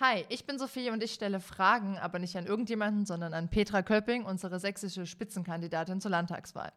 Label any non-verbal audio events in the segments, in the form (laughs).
Hi, ich bin Sophie und ich stelle Fragen, aber nicht an irgendjemanden, sondern an Petra Köpping, unsere sächsische Spitzenkandidatin zur Landtagswahl.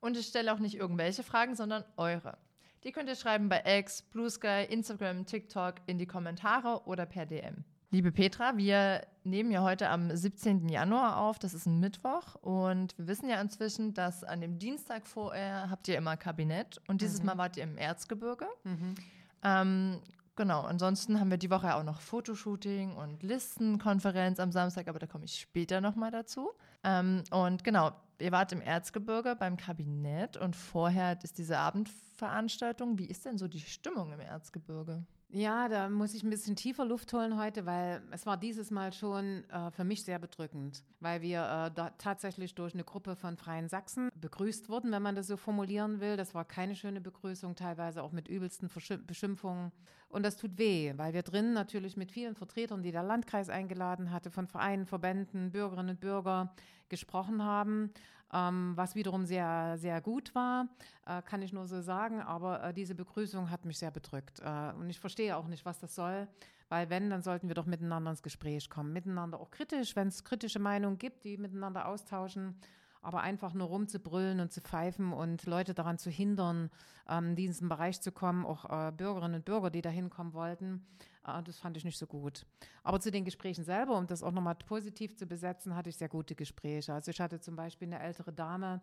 Und ich stelle auch nicht irgendwelche Fragen, sondern eure. Die könnt ihr schreiben bei X, Blue Sky, Instagram, TikTok, in die Kommentare oder per DM. Liebe Petra, wir nehmen ja heute am 17. Januar auf, das ist ein Mittwoch und wir wissen ja inzwischen, dass an dem Dienstag vorher habt ihr immer Kabinett und dieses mhm. Mal wart ihr im Erzgebirge. Mhm. Ähm, Genau, ansonsten haben wir die Woche auch noch Fotoshooting und Listenkonferenz am Samstag, aber da komme ich später nochmal dazu. Ähm, und genau, ihr wart im Erzgebirge beim Kabinett und vorher ist diese Abendveranstaltung. Wie ist denn so die Stimmung im Erzgebirge? Ja, da muss ich ein bisschen tiefer Luft holen heute, weil es war dieses Mal schon äh, für mich sehr bedrückend, weil wir äh, tatsächlich durch eine Gruppe von Freien Sachsen begrüßt wurden, wenn man das so formulieren will. Das war keine schöne Begrüßung, teilweise auch mit übelsten Beschimpfungen. Und das tut weh, weil wir drinnen natürlich mit vielen Vertretern, die der Landkreis eingeladen hatte, von Vereinen, Verbänden, Bürgerinnen und Bürger gesprochen haben ähm, was wiederum sehr, sehr gut war, äh, kann ich nur so sagen. Aber äh, diese Begrüßung hat mich sehr bedrückt. Äh, und ich verstehe auch nicht, was das soll. Weil wenn, dann sollten wir doch miteinander ins Gespräch kommen. Miteinander auch kritisch, wenn es kritische Meinungen gibt, die miteinander austauschen. Aber einfach nur rumzubrüllen und zu pfeifen und Leute daran zu hindern, ähm, in diesen Bereich zu kommen, auch äh, Bürgerinnen und Bürger, die da hinkommen wollten, äh, das fand ich nicht so gut. Aber zu den Gesprächen selber, um das auch nochmal positiv zu besetzen, hatte ich sehr gute Gespräche. Also ich hatte zum Beispiel eine ältere Dame,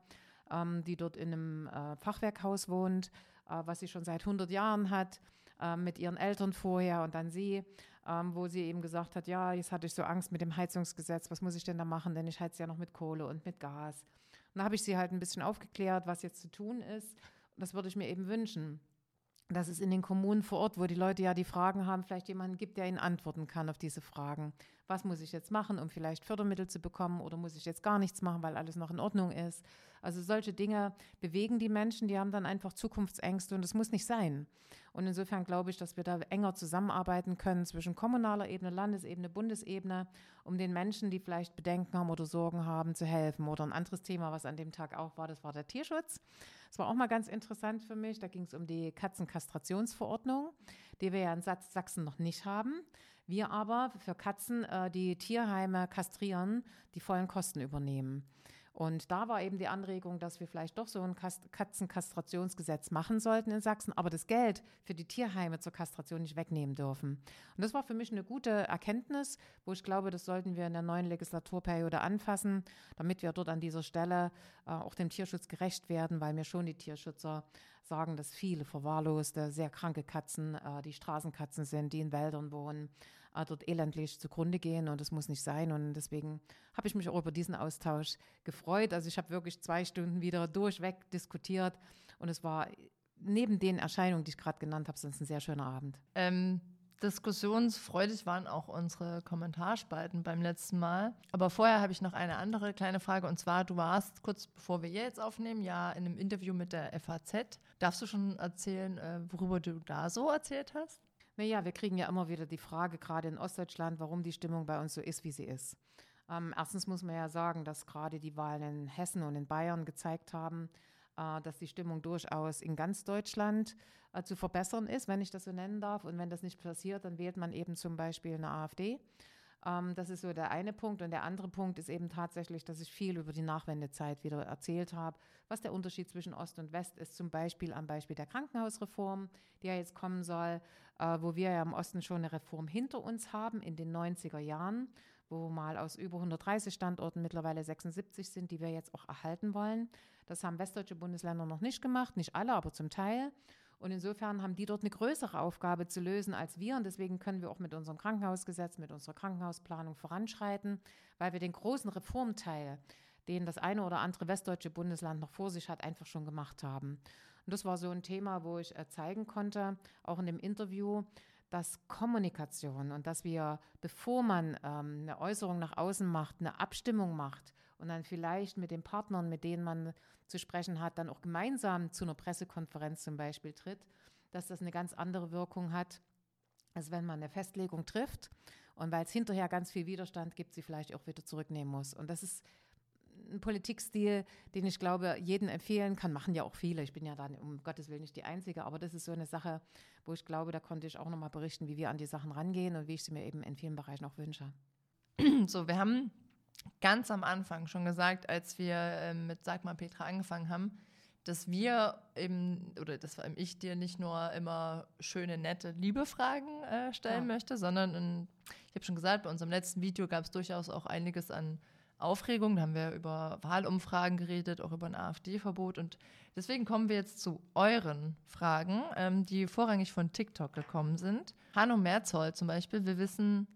ähm, die dort in einem äh, Fachwerkhaus wohnt, äh, was sie schon seit 100 Jahren hat, äh, mit ihren Eltern vorher und dann sie, ähm, wo sie eben gesagt hat, ja, jetzt hatte ich so Angst mit dem Heizungsgesetz, was muss ich denn da machen, denn ich heize ja noch mit Kohle und mit Gas. Und da habe ich sie halt ein bisschen aufgeklärt, was jetzt zu tun ist. Das würde ich mir eben wünschen dass es in den Kommunen vor Ort, wo die Leute ja die Fragen haben, vielleicht jemanden gibt, der ihnen antworten kann auf diese Fragen. Was muss ich jetzt machen, um vielleicht Fördermittel zu bekommen oder muss ich jetzt gar nichts machen, weil alles noch in Ordnung ist? Also solche Dinge bewegen die Menschen, die haben dann einfach Zukunftsängste und das muss nicht sein. Und insofern glaube ich, dass wir da enger zusammenarbeiten können zwischen kommunaler Ebene, Landesebene, Bundesebene, um den Menschen, die vielleicht Bedenken haben oder Sorgen haben, zu helfen. Oder ein anderes Thema, was an dem Tag auch war, das war der Tierschutz. Das war auch mal ganz interessant für mich. Da ging es um die Katzenkastrationsverordnung, die wir ja in Sachsen noch nicht haben. Wir aber für Katzen, äh, die Tierheime kastrieren, die vollen Kosten übernehmen. Und da war eben die Anregung, dass wir vielleicht doch so ein Katzenkastrationsgesetz machen sollten in Sachsen, aber das Geld für die Tierheime zur Kastration nicht wegnehmen dürfen. Und das war für mich eine gute Erkenntnis, wo ich glaube, das sollten wir in der neuen Legislaturperiode anfassen, damit wir dort an dieser Stelle äh, auch dem Tierschutz gerecht werden, weil mir schon die Tierschützer sagen, dass viele verwahrloste, sehr kranke Katzen äh, die Straßenkatzen sind, die in Wäldern wohnen, dort elendlich zugrunde gehen und das muss nicht sein. Und deswegen habe ich mich auch über diesen Austausch gefreut. Also ich habe wirklich zwei Stunden wieder durchweg diskutiert und es war neben den Erscheinungen, die ich gerade genannt habe, sonst ein sehr schöner Abend. Ähm, diskussionsfreudig waren auch unsere Kommentarspalten beim letzten Mal. Aber vorher habe ich noch eine andere kleine Frage und zwar, du warst kurz bevor wir jetzt aufnehmen, ja in einem Interview mit der FAZ. Darfst du schon erzählen, äh, worüber du da so erzählt hast? Naja, wir kriegen ja immer wieder die Frage, gerade in Ostdeutschland, warum die Stimmung bei uns so ist, wie sie ist. Ähm, erstens muss man ja sagen, dass gerade die Wahlen in Hessen und in Bayern gezeigt haben, äh, dass die Stimmung durchaus in ganz Deutschland äh, zu verbessern ist, wenn ich das so nennen darf. Und wenn das nicht passiert, dann wählt man eben zum Beispiel eine AfD. Ähm, das ist so der eine Punkt. Und der andere Punkt ist eben tatsächlich, dass ich viel über die Nachwendezeit wieder erzählt habe, was der Unterschied zwischen Ost und West ist, zum Beispiel am Beispiel der Krankenhausreform, die ja jetzt kommen soll, äh, wo wir ja im Osten schon eine Reform hinter uns haben in den 90er Jahren wo mal aus über 130 Standorten mittlerweile 76 sind, die wir jetzt auch erhalten wollen. Das haben westdeutsche Bundesländer noch nicht gemacht, nicht alle, aber zum Teil. Und insofern haben die dort eine größere Aufgabe zu lösen als wir. Und deswegen können wir auch mit unserem Krankenhausgesetz, mit unserer Krankenhausplanung voranschreiten, weil wir den großen Reformteil, den das eine oder andere westdeutsche Bundesland noch vor sich hat, einfach schon gemacht haben. Und das war so ein Thema, wo ich äh, zeigen konnte, auch in dem Interview, dass Kommunikation und dass wir, bevor man ähm, eine Äußerung nach außen macht, eine Abstimmung macht und dann vielleicht mit den Partnern, mit denen man zu sprechen hat, dann auch gemeinsam zu einer Pressekonferenz zum Beispiel tritt, dass das eine ganz andere Wirkung hat, als wenn man eine Festlegung trifft und weil es hinterher ganz viel Widerstand gibt, sie vielleicht auch wieder zurücknehmen muss. Und das ist ein Politikstil, den ich glaube, jeden empfehlen kann. Machen ja auch viele. Ich bin ja dann um Gottes Willen nicht die Einzige, aber das ist so eine Sache, wo ich glaube, da konnte ich auch nochmal berichten, wie wir an die Sachen rangehen und wie ich sie mir eben in vielen Bereichen auch wünsche. (clears throat) So, wir haben ganz am Anfang schon gesagt, als wir äh, mit Sag mal Petra angefangen haben, dass wir eben, oder dass vor allem ich dir nicht nur immer schöne, nette, liebe Fragen äh, stellen ja. möchte, sondern in, ich habe schon gesagt, bei unserem letzten Video gab es durchaus auch einiges an Aufregung. Da haben wir über Wahlumfragen geredet, auch über ein AfD-Verbot. Und deswegen kommen wir jetzt zu euren Fragen, ähm, die vorrangig von TikTok gekommen sind. Hanno Merzoll zum Beispiel, wir wissen,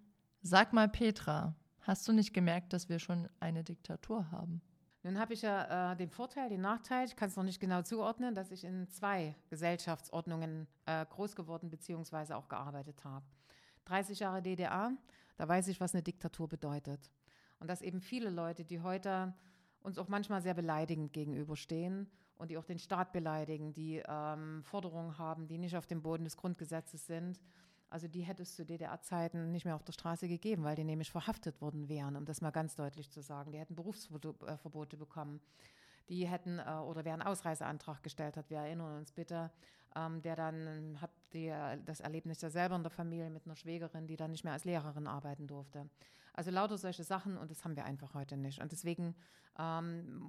sag mal Petra, hast du nicht gemerkt, dass wir schon eine Diktatur haben? Nun habe ich ja äh, den Vorteil, den Nachteil, ich kann es noch nicht genau zuordnen, dass ich in zwei Gesellschaftsordnungen äh, groß geworden bzw. auch gearbeitet habe. 30 Jahre DDR, da weiß ich, was eine Diktatur bedeutet. Und dass eben viele Leute, die heute uns auch manchmal sehr beleidigend gegenüberstehen und die auch den Staat beleidigen, die ähm, Forderungen haben, die nicht auf dem Boden des Grundgesetzes sind, also die hätte es zu DDR-Zeiten nicht mehr auf der Straße gegeben, weil die nämlich verhaftet worden wären, um das mal ganz deutlich zu sagen. Die hätten Berufsverbote bekommen. Die hätten äh, oder wer einen Ausreiseantrag gestellt hat, wir erinnern uns bitte, ähm, der dann hat die, das Erlebnis ja selber in der Familie mit einer Schwägerin, die dann nicht mehr als Lehrerin arbeiten durfte. Also lauter solche Sachen und das haben wir einfach heute nicht. Und deswegen ähm,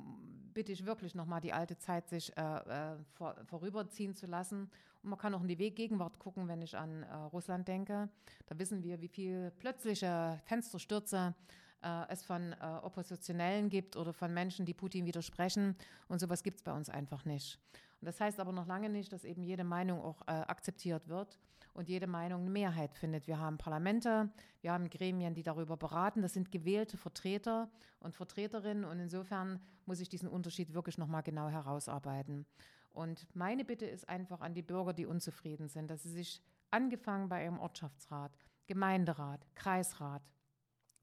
bitte ich wirklich nochmal die alte Zeit sich äh, äh, vor, vorüberziehen zu lassen. Und man kann auch in die Gegenwart gucken, wenn ich an äh, Russland denke. Da wissen wir, wie viel plötzliche Fensterstürze äh, es von äh, Oppositionellen gibt oder von Menschen, die Putin widersprechen. Und sowas gibt es bei uns einfach nicht. Und das heißt aber noch lange nicht, dass eben jede Meinung auch äh, akzeptiert wird und jede Meinung eine Mehrheit findet. Wir haben Parlamente, wir haben Gremien, die darüber beraten. Das sind gewählte Vertreter und Vertreterinnen und insofern muss ich diesen Unterschied wirklich nochmal genau herausarbeiten. Und meine Bitte ist einfach an die Bürger, die unzufrieden sind, dass sie sich angefangen bei ihrem Ortschaftsrat, Gemeinderat, Kreisrat,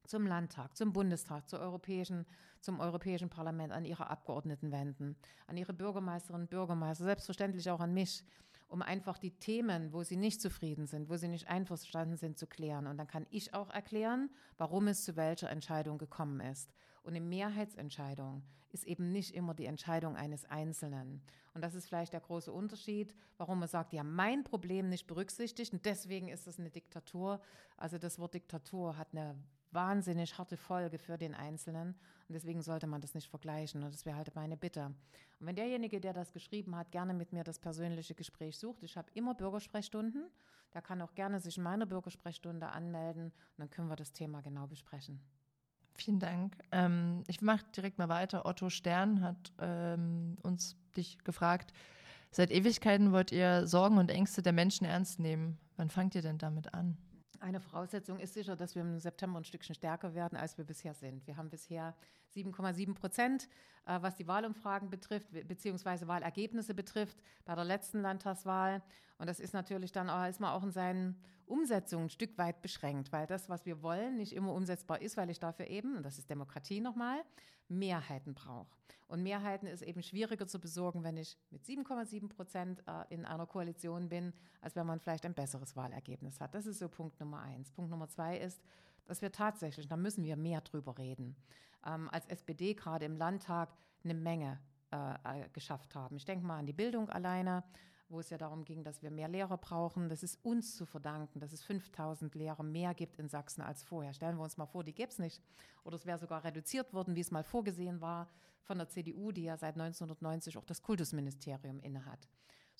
zum Landtag, zum Bundestag, zur europäischen, zum Europäischen Parlament, an ihre Abgeordneten wenden, an ihre Bürgermeisterinnen und Bürgermeister, selbstverständlich auch an mich, um einfach die Themen, wo sie nicht zufrieden sind, wo sie nicht einverstanden sind, zu klären. Und dann kann ich auch erklären, warum es zu welcher Entscheidung gekommen ist. Und eine Mehrheitsentscheidung ist eben nicht immer die Entscheidung eines Einzelnen. Und das ist vielleicht der große Unterschied, warum man sagt, ja, mein Problem nicht berücksichtigt und deswegen ist es eine Diktatur. Also das Wort Diktatur hat eine wahnsinnig harte Folge für den Einzelnen. Und deswegen sollte man das nicht vergleichen. Und das wäre halt meine Bitte. Und wenn derjenige, der das geschrieben hat, gerne mit mir das persönliche Gespräch sucht, ich habe immer Bürgersprechstunden, der kann auch gerne sich in meiner Bürgersprechstunde anmelden und dann können wir das Thema genau besprechen. Vielen Dank. Ähm, ich mache direkt mal weiter. Otto Stern hat ähm, uns dich gefragt. Seit Ewigkeiten wollt ihr Sorgen und Ängste der Menschen ernst nehmen. Wann fangt ihr denn damit an? Eine Voraussetzung ist sicher, dass wir im September ein Stückchen stärker werden, als wir bisher sind. Wir haben bisher 7,7 Prozent, äh, was die Wahlumfragen betrifft, beziehungsweise Wahlergebnisse betrifft bei der letzten Landtagswahl. Und das ist natürlich dann auch, ist man auch in seinen Umsetzungen ein Stück weit beschränkt, weil das, was wir wollen, nicht immer umsetzbar ist, weil ich dafür eben, und das ist Demokratie nochmal, Mehrheiten brauche. Und Mehrheiten ist eben schwieriger zu besorgen, wenn ich mit 7,7 Prozent äh, in einer Koalition bin, als wenn man vielleicht ein besseres Wahlergebnis hat. Das ist so Punkt Nummer eins. Punkt Nummer zwei ist, dass wir tatsächlich, da müssen wir mehr drüber reden, ähm, als SPD gerade im Landtag eine Menge äh, äh, geschafft haben. Ich denke mal an die Bildung alleine wo es ja darum ging, dass wir mehr Lehrer brauchen. Das ist uns zu verdanken, dass es 5000 Lehrer mehr gibt in Sachsen als vorher. Stellen wir uns mal vor, die gäbe es nicht. Oder es wäre sogar reduziert worden, wie es mal vorgesehen war von der CDU, die ja seit 1990 auch das Kultusministerium innehat.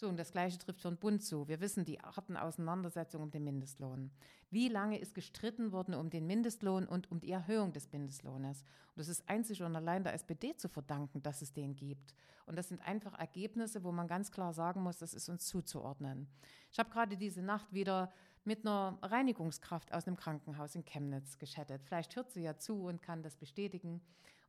So, und das Gleiche trifft für den Bund zu. Wir wissen die harten Auseinandersetzungen um den Mindestlohn. Wie lange ist gestritten worden um den Mindestlohn und um die Erhöhung des Mindestlohnes? Und das ist einzig und allein der SPD zu verdanken, dass es den gibt. Und das sind einfach Ergebnisse, wo man ganz klar sagen muss, das ist uns zuzuordnen. Ich habe gerade diese Nacht wieder mit einer Reinigungskraft aus einem Krankenhaus in Chemnitz geschattet. Vielleicht hört sie ja zu und kann das bestätigen.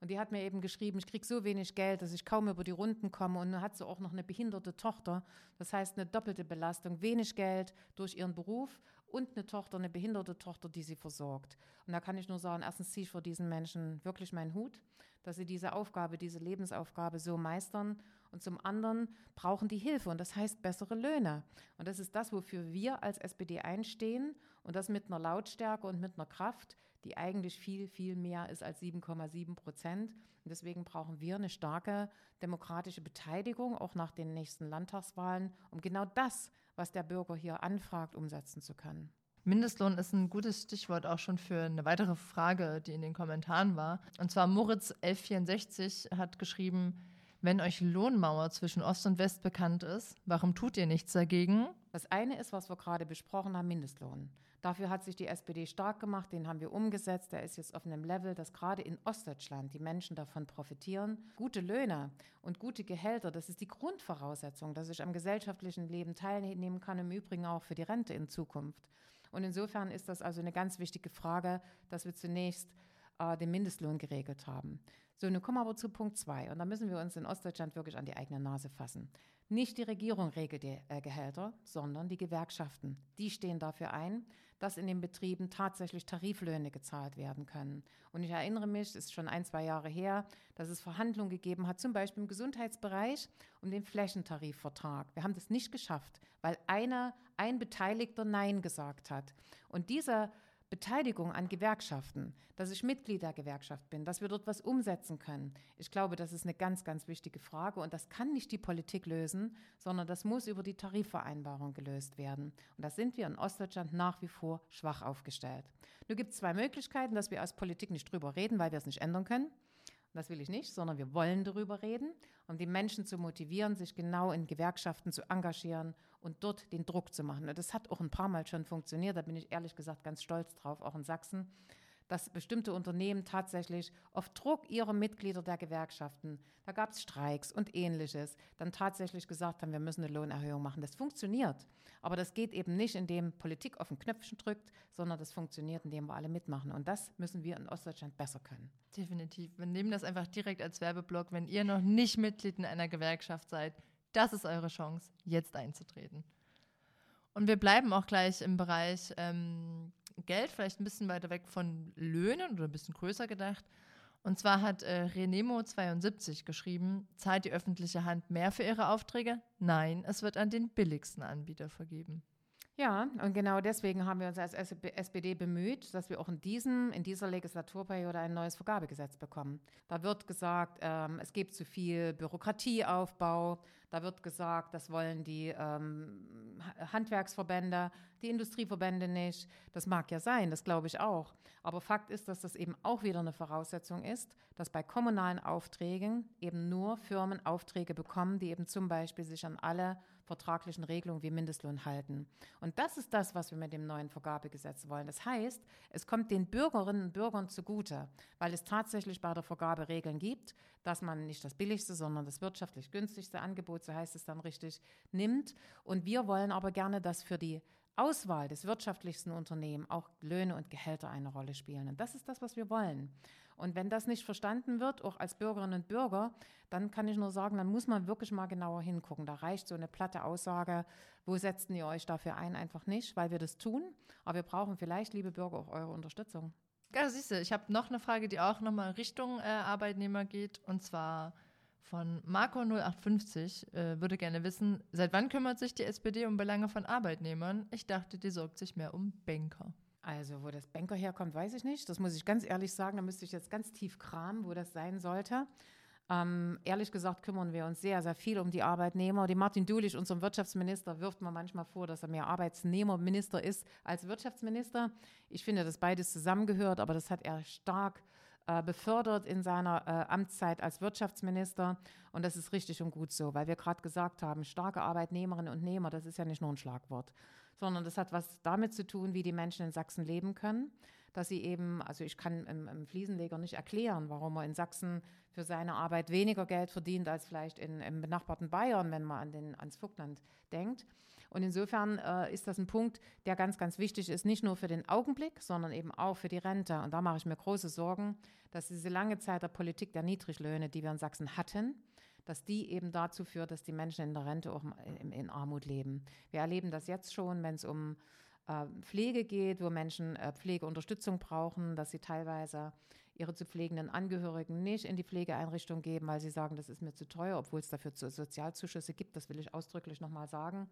Und die hat mir eben geschrieben, ich kriege so wenig Geld, dass ich kaum über die Runden komme. Und dann hat sie auch noch eine behinderte Tochter. Das heißt eine doppelte Belastung. Wenig Geld durch ihren Beruf und eine Tochter, eine behinderte Tochter, die sie versorgt. Und da kann ich nur sagen, erstens ziehe ich vor diesen Menschen wirklich meinen Hut, dass sie diese Aufgabe, diese Lebensaufgabe so meistern. Und zum anderen brauchen die Hilfe und das heißt bessere Löhne. Und das ist das, wofür wir als SPD einstehen Und das mit einer Lautstärke und mit einer Kraft, die eigentlich viel, viel mehr ist als 7,7 Prozent. Und deswegen brauchen wir eine starke demokratische Beteiligung, auch nach den nächsten Landtagswahlen, um genau das, was der Bürger hier anfragt, umsetzen zu können. Mindestlohn ist ein gutes Stichwort auch schon für eine weitere Frage, die in den Kommentaren war. Und zwar Moritz 1164 hat geschrieben, wenn euch Lohnmauer zwischen Ost und West bekannt ist, warum tut ihr nichts dagegen? Das eine ist, was wir gerade besprochen haben, Mindestlohn. Dafür hat sich die SPD stark gemacht, den haben wir umgesetzt. Der ist jetzt auf einem Level, dass gerade in Ostdeutschland die Menschen davon profitieren. Gute Löhne und gute Gehälter, das ist die Grundvoraussetzung, dass ich am gesellschaftlichen Leben teilnehmen kann, im Übrigen auch für die Rente in Zukunft. Und insofern ist das also eine ganz wichtige Frage, dass wir zunächst äh, den Mindestlohn geregelt haben. So, nun kommen wir aber zu Punkt zwei. Und da müssen wir uns in Ostdeutschland wirklich an die eigene Nase fassen. Nicht die Regierung regelt die äh, Gehälter, sondern die Gewerkschaften. Die stehen dafür ein, dass in den Betrieben tatsächlich Tariflöhne gezahlt werden können. Und ich erinnere mich, es ist schon ein, zwei Jahre her, dass es Verhandlungen gegeben hat, zum Beispiel im Gesundheitsbereich um den Flächentarifvertrag. Wir haben das nicht geschafft, weil einer, ein Beteiligter Nein gesagt hat. Und dieser Beteiligung an Gewerkschaften, dass ich Mitglied der Gewerkschaft bin, dass wir dort was umsetzen können. Ich glaube, das ist eine ganz, ganz wichtige Frage und das kann nicht die Politik lösen, sondern das muss über die Tarifvereinbarung gelöst werden. Und da sind wir in Ostdeutschland nach wie vor schwach aufgestellt. Nur gibt es zwei Möglichkeiten, dass wir als Politik nicht drüber reden, weil wir es nicht ändern können. Das will ich nicht, sondern wir wollen darüber reden, um die Menschen zu motivieren, sich genau in Gewerkschaften zu engagieren und dort den Druck zu machen. Das hat auch ein paar Mal schon funktioniert, da bin ich ehrlich gesagt ganz stolz drauf, auch in Sachsen dass bestimmte Unternehmen tatsächlich auf Druck ihrer Mitglieder der Gewerkschaften, da gab es Streiks und ähnliches, dann tatsächlich gesagt haben, wir müssen eine Lohnerhöhung machen. Das funktioniert. Aber das geht eben nicht, indem Politik auf ein Knöpfchen drückt, sondern das funktioniert, indem wir alle mitmachen. Und das müssen wir in Ostdeutschland besser können. Definitiv. Wir nehmen das einfach direkt als Werbeblock. Wenn ihr noch nicht Mitglied in einer Gewerkschaft seid, das ist eure Chance, jetzt einzutreten. Und wir bleiben auch gleich im Bereich ähm, Geld, vielleicht ein bisschen weiter weg von Löhnen oder ein bisschen größer gedacht. Und zwar hat äh, Renemo72 geschrieben, zahlt die öffentliche Hand mehr für ihre Aufträge? Nein, es wird an den billigsten Anbieter vergeben. Ja, und genau deswegen haben wir uns als SPD bemüht, dass wir auch in, diesem, in dieser Legislaturperiode ein neues Vergabegesetz bekommen. Da wird gesagt, ähm, es gibt zu viel Bürokratieaufbau. Da wird gesagt, das wollen die ähm, Handwerksverbände, die Industrieverbände nicht. Das mag ja sein, das glaube ich auch. Aber Fakt ist, dass das eben auch wieder eine Voraussetzung ist, dass bei kommunalen Aufträgen eben nur Firmen Aufträge bekommen, die eben zum Beispiel sich an alle vertraglichen Regelungen wie Mindestlohn halten. Und das ist das, was wir mit dem neuen Vergabegesetz wollen. Das heißt, es kommt den Bürgerinnen und Bürgern zugute, weil es tatsächlich bei der Vergabe Regeln gibt, dass man nicht das billigste, sondern das wirtschaftlich günstigste Angebot, so heißt es dann richtig, nimmt. Und wir wollen aber gerne, dass für die Auswahl des wirtschaftlichsten Unternehmens auch Löhne und Gehälter eine Rolle spielen. Und das ist das, was wir wollen. Und wenn das nicht verstanden wird, auch als Bürgerinnen und Bürger, dann kann ich nur sagen, dann muss man wirklich mal genauer hingucken. Da reicht so eine platte Aussage, wo setzten ihr euch dafür ein, einfach nicht, weil wir das tun. Aber wir brauchen vielleicht, liebe Bürger, auch eure Unterstützung. Ja, siehst du, ich habe noch eine Frage, die auch nochmal Richtung äh, Arbeitnehmer geht. Und zwar von Marco0850 äh, würde gerne wissen, seit wann kümmert sich die SPD um Belange von Arbeitnehmern? Ich dachte, die sorgt sich mehr um Banker. Also, wo das Banker herkommt, weiß ich nicht. Das muss ich ganz ehrlich sagen. Da müsste ich jetzt ganz tief kramen, wo das sein sollte. Ähm, ehrlich gesagt kümmern wir uns sehr, sehr viel um die Arbeitnehmer. Die Martin Dulich, unserem Wirtschaftsminister, wirft man manchmal vor, dass er mehr Arbeitsnehmerminister ist als Wirtschaftsminister. Ich finde, dass beides zusammengehört, aber das hat er stark äh, befördert in seiner äh, Amtszeit als Wirtschaftsminister. Und das ist richtig und gut so, weil wir gerade gesagt haben, starke Arbeitnehmerinnen und Nehmer, das ist ja nicht nur ein Schlagwort sondern das hat was damit zu tun, wie die Menschen in Sachsen leben können. Dass sie eben, also ich kann im, im Fliesenleger nicht erklären, warum man in Sachsen für seine Arbeit weniger Geld verdient als vielleicht in, im benachbarten Bayern, wenn man an den, ans Vogtland denkt. Und insofern äh, ist das ein Punkt, der ganz, ganz wichtig ist, nicht nur für den Augenblick, sondern eben auch für die Rente. Und da mache ich mir große Sorgen, dass diese lange Zeit der Politik der Niedriglöhne, die wir in Sachsen hatten, dass die eben dazu führt, dass die Menschen in der Rente auch in, in Armut leben. Wir erleben das jetzt schon, wenn es um Pflege geht, wo Menschen äh, Pflegeunterstützung brauchen, dass sie teilweise ihre zu pflegenden Angehörigen nicht in die Pflegeeinrichtung geben, weil sie sagen, das ist mir zu teuer, obwohl es dafür Sozialzuschüsse gibt. Das will ich ausdrücklich nochmal sagen.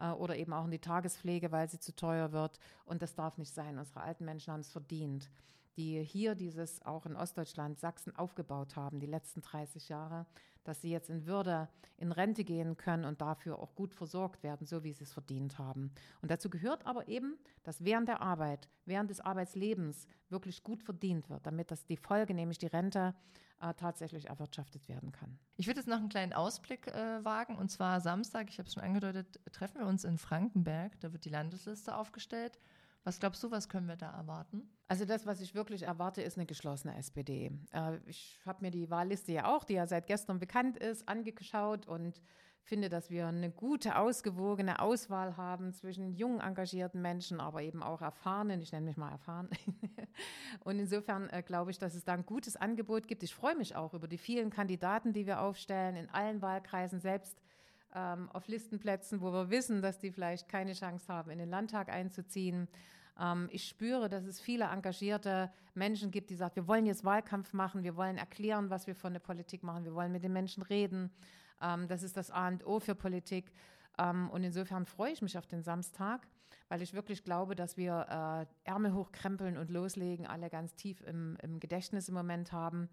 äh, oder eben auch in die Tagespflege, weil sie zu teuer wird. Und das darf nicht sein. Unsere alten Menschen haben es verdient die hier dieses auch in Ostdeutschland, Sachsen aufgebaut haben, die letzten 30 Jahre, dass sie jetzt in Würde in Rente gehen können und dafür auch gut versorgt werden, so wie sie es verdient haben. Und dazu gehört aber eben, dass während der Arbeit, während des Arbeitslebens wirklich gut verdient wird, damit das die Folge, nämlich die Rente, äh, tatsächlich erwirtschaftet werden kann. Ich würde jetzt noch einen kleinen Ausblick äh, wagen. Und zwar Samstag, ich habe es schon angedeutet, treffen wir uns in Frankenberg. Da wird die Landesliste aufgestellt. Was glaubst du, was können wir da erwarten? Also das, was ich wirklich erwarte, ist eine geschlossene SPD. Äh, ich habe mir die Wahlliste ja auch, die ja seit gestern bekannt ist, angeschaut und finde, dass wir eine gute, ausgewogene Auswahl haben zwischen jung engagierten Menschen, aber eben auch erfahrenen, ich nenne mich mal erfahren. (laughs) und insofern äh, glaube ich, dass es da ein gutes Angebot gibt. Ich freue mich auch über die vielen Kandidaten, die wir aufstellen, in allen Wahlkreisen, selbst ähm, auf Listenplätzen, wo wir wissen, dass die vielleicht keine Chance haben, in den Landtag einzuziehen. Ähm, ich spüre, dass es viele engagierte Menschen gibt, die sagen, wir wollen jetzt Wahlkampf machen, wir wollen erklären, was wir von der Politik machen, wir wollen mit den Menschen reden. Ähm, das ist das A und O für Politik. Ähm, und insofern freue ich mich auf den Samstag, weil ich wirklich glaube, dass wir äh, Ärmel hochkrempeln und loslegen, alle ganz tief im, im Gedächtnis im Moment haben.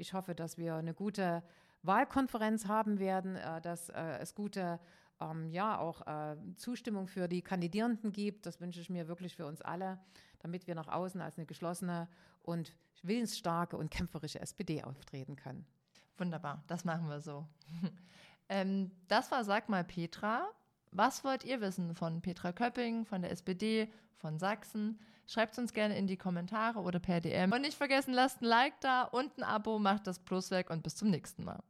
Ich hoffe, dass wir eine gute Wahlkonferenz haben werden, äh, dass äh, es gute ähm, ja auch äh, Zustimmung für die Kandidierenden gibt. Das wünsche ich mir wirklich für uns alle, damit wir nach außen als eine geschlossene und willensstarke und kämpferische SPD auftreten können. Wunderbar, das machen wir so. (laughs) ähm, das war Sag mal Petra. Was wollt ihr wissen von Petra Köpping, von der SPD, von Sachsen? Schreibt uns gerne in die Kommentare oder per DM. Und nicht vergessen, lasst ein Like da und ein Abo, macht das Plus weg und bis zum nächsten Mal.